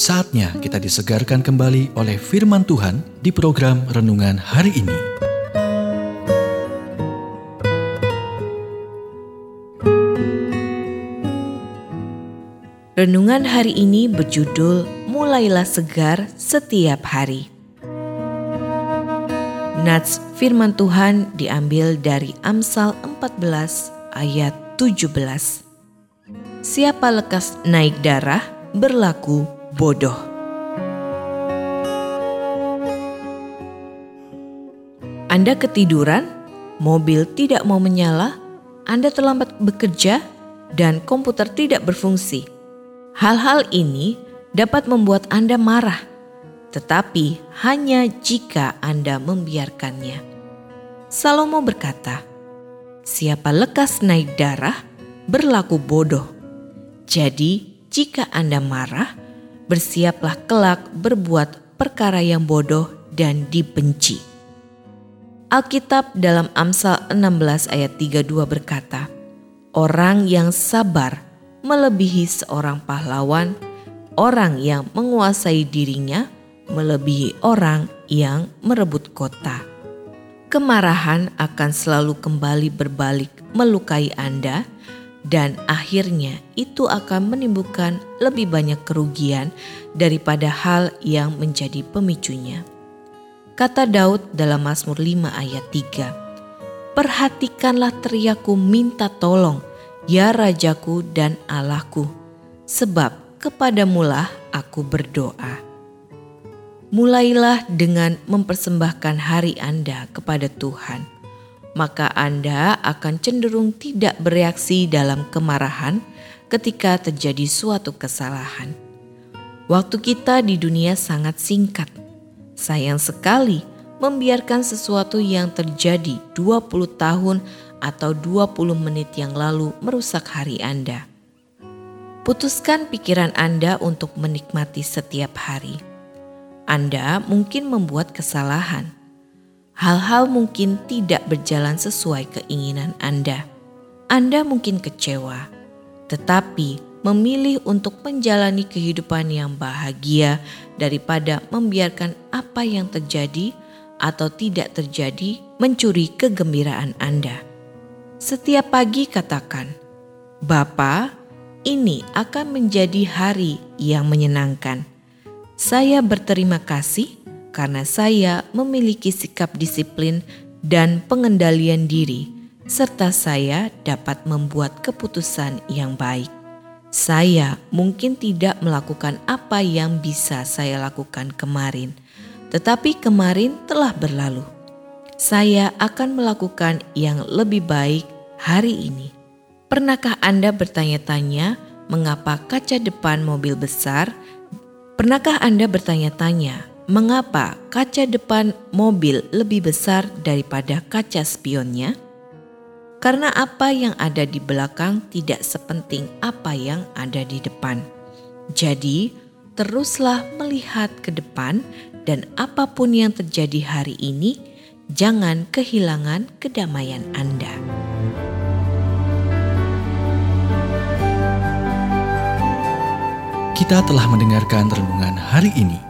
Saatnya kita disegarkan kembali oleh firman Tuhan di program renungan hari ini. Renungan hari ini berjudul Mulailah Segar Setiap Hari. Nats firman Tuhan diambil dari Amsal 14 ayat 17. Siapa lekas naik darah berlaku bodoh. Anda ketiduran, mobil tidak mau menyala, Anda terlambat bekerja, dan komputer tidak berfungsi. Hal-hal ini dapat membuat Anda marah, tetapi hanya jika Anda membiarkannya. Salomo berkata, "Siapa lekas naik darah berlaku bodoh." Jadi, jika Anda marah, bersiaplah kelak berbuat perkara yang bodoh dan dibenci. Alkitab dalam Amsal 16 ayat 32 berkata, Orang yang sabar melebihi seorang pahlawan, orang yang menguasai dirinya melebihi orang yang merebut kota. Kemarahan akan selalu kembali berbalik melukai Anda dan akhirnya itu akan menimbulkan lebih banyak kerugian daripada hal yang menjadi pemicunya. Kata Daud dalam Mazmur 5 ayat 3, Perhatikanlah teriaku minta tolong, ya Rajaku dan Allahku, sebab kepadamulah aku berdoa. Mulailah dengan mempersembahkan hari Anda kepada Tuhan maka Anda akan cenderung tidak bereaksi dalam kemarahan ketika terjadi suatu kesalahan. Waktu kita di dunia sangat singkat. Sayang sekali membiarkan sesuatu yang terjadi 20 tahun atau 20 menit yang lalu merusak hari Anda. Putuskan pikiran Anda untuk menikmati setiap hari. Anda mungkin membuat kesalahan hal-hal mungkin tidak berjalan sesuai keinginan Anda. Anda mungkin kecewa, tetapi memilih untuk menjalani kehidupan yang bahagia daripada membiarkan apa yang terjadi atau tidak terjadi mencuri kegembiraan Anda. Setiap pagi katakan, "Bapa, ini akan menjadi hari yang menyenangkan. Saya berterima kasih karena saya memiliki sikap disiplin dan pengendalian diri, serta saya dapat membuat keputusan yang baik. Saya mungkin tidak melakukan apa yang bisa saya lakukan kemarin, tetapi kemarin telah berlalu. Saya akan melakukan yang lebih baik hari ini. Pernahkah Anda bertanya-tanya mengapa kaca depan mobil besar? Pernahkah Anda bertanya-tanya mengapa kaca depan mobil lebih besar daripada kaca spionnya? Karena apa yang ada di belakang tidak sepenting apa yang ada di depan. Jadi, teruslah melihat ke depan dan apa pun yang terjadi hari ini, jangan kehilangan kedamaian Anda. Kita telah mendengarkan renungan hari ini.